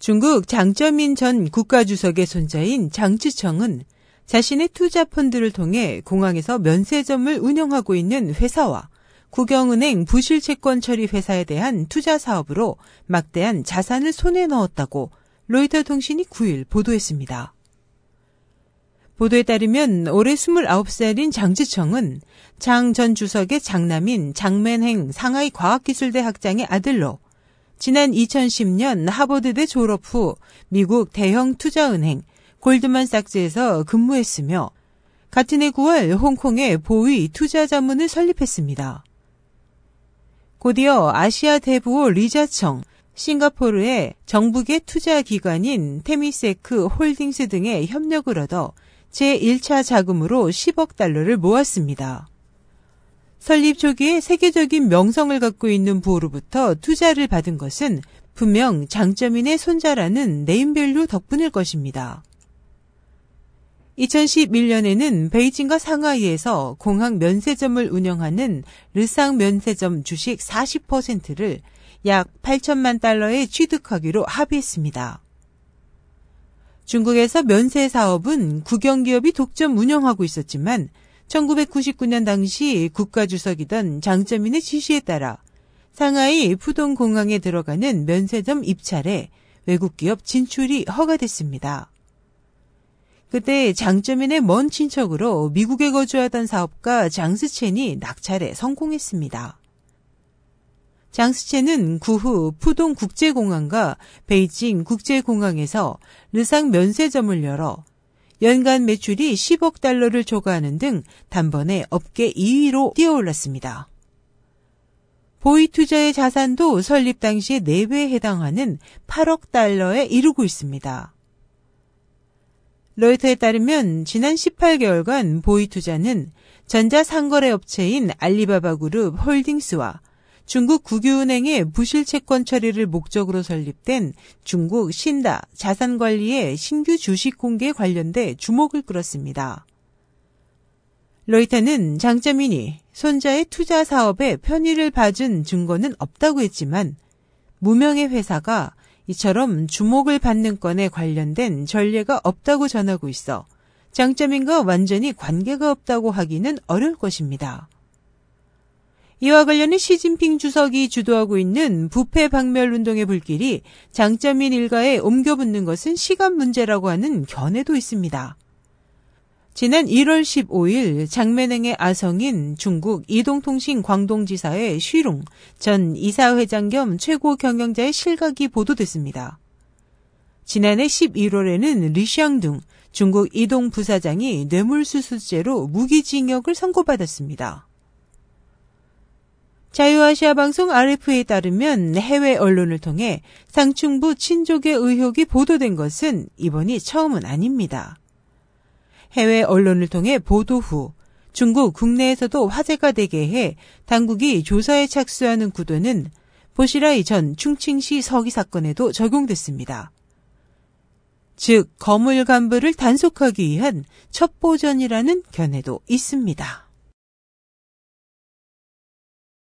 중국 장쩌민 전 국가주석의 손자인 장쯔청은 자신의 투자 펀드를 통해 공항에서 면세점을 운영하고 있는 회사와 국영은행 부실 채권 처리 회사에 대한 투자 사업으로 막대한 자산을 손에 넣었다고 로이터 통신이 9일 보도했습니다. 보도에 따르면 올해 29살인 장지청은 장 전 주석의 장남인 장맨행 상하이 과학기술대 학장의 아들로 지난 2010년 하버드대 졸업 후 미국 대형 투자은행 골드만삭스에서 근무했으며 같은 해 9월 홍콩의 보위 투자 자문을 설립했습니다. 곧이어 아시아 대부호 리자청, 싱가포르의 정부계 투자 기관인 테미세크 홀딩스 등의 협력을 얻어 제1차 자금으로 10억 달러를 모았습니다. 설립 초기에 세계적인 명성을 갖고 있는 부호로부터 투자를 받은 것은 분명 장쩌민의 손자라는 네임밸류 덕분일 것입니다. 2011년에는 베이징과 상하이에서 공항 면세점을 운영하는 르상 면세점 주식 40%를 약 8천만 달러에 취득하기로 합의했습니다. 중국에서 면세 사업은 국영기업이 독점 운영하고 있었지만 1999년 당시 국가주석이던 장점인의 지시에 따라 상하이 푸동공항에 들어가는 면세점 입찰에 외국 기업 진출이 허가됐습니다. 그때 장점인의 먼 친척으로 미국에 거주하던 사업가 장스첸이 낙찰에 성공했습니다. 장스첸은 구후 푸동 국제공항과 베이징 국제공항에서 르상 면세점을 열어 연간 매출이 10억 달러를 초과하는 등 단번에 업계 2위로 뛰어올랐습니다. 보이 투자의 자산도 설립 당시에 4배에 해당하는 8억 달러에 이르고 있습니다. 로이터에 따르면 지난 18개월간 보이 투자는 전자상거래 업체인 알리바바 그룹 홀딩스와 중국 국유은행의 부실 채권 처리를 목적으로 설립된 중국 신다 자산관리의 신규 주식 공개에 관련돼 주목을 끌었습니다. 로이터는 장점인이 손자의 투자 사업에 편의를 봐준 증거는 없다고 했지만 무명의 회사가 이처럼 주목을 받는 건에 관련된 전례가 없다고 전하고 있어 장점인과 완전히 관계가 없다고 하기는 어려울 것입니다. 이와 관련해 시진핑 주석이 주도하고 있는 부패 박멸 운동의 불길이 장점인 일가에 옮겨붙는 것은 시간 문제라고 하는 견해도 있습니다. 지난 1월 15일 장매능의 아성인 중국 이동통신 광동지사의 쉬룽 전 이사회장 겸 최고 경영자의 실각이 보도됐습니다. 지난해 11월에는 리샹둥 중국 이동 부사장이 뇌물수수죄로 무기징역을 선고받았습니다. 자유아시아 방송 RF에 따르면 해외 언론을 통해 상충부 친족의 의혹이 보도된 것은 이번이 처음은 아닙니다. 해외 언론을 통해 보도 후 중국 국내에서도 화제가 되게 해 당국이 조사에 착수하는 구도는 보시라이 전 충칭시 서기 사건에도 적용됐습니다. 즉, 거물 간부를 단속하기 위한 첩보전이라는 견해도 있습니다.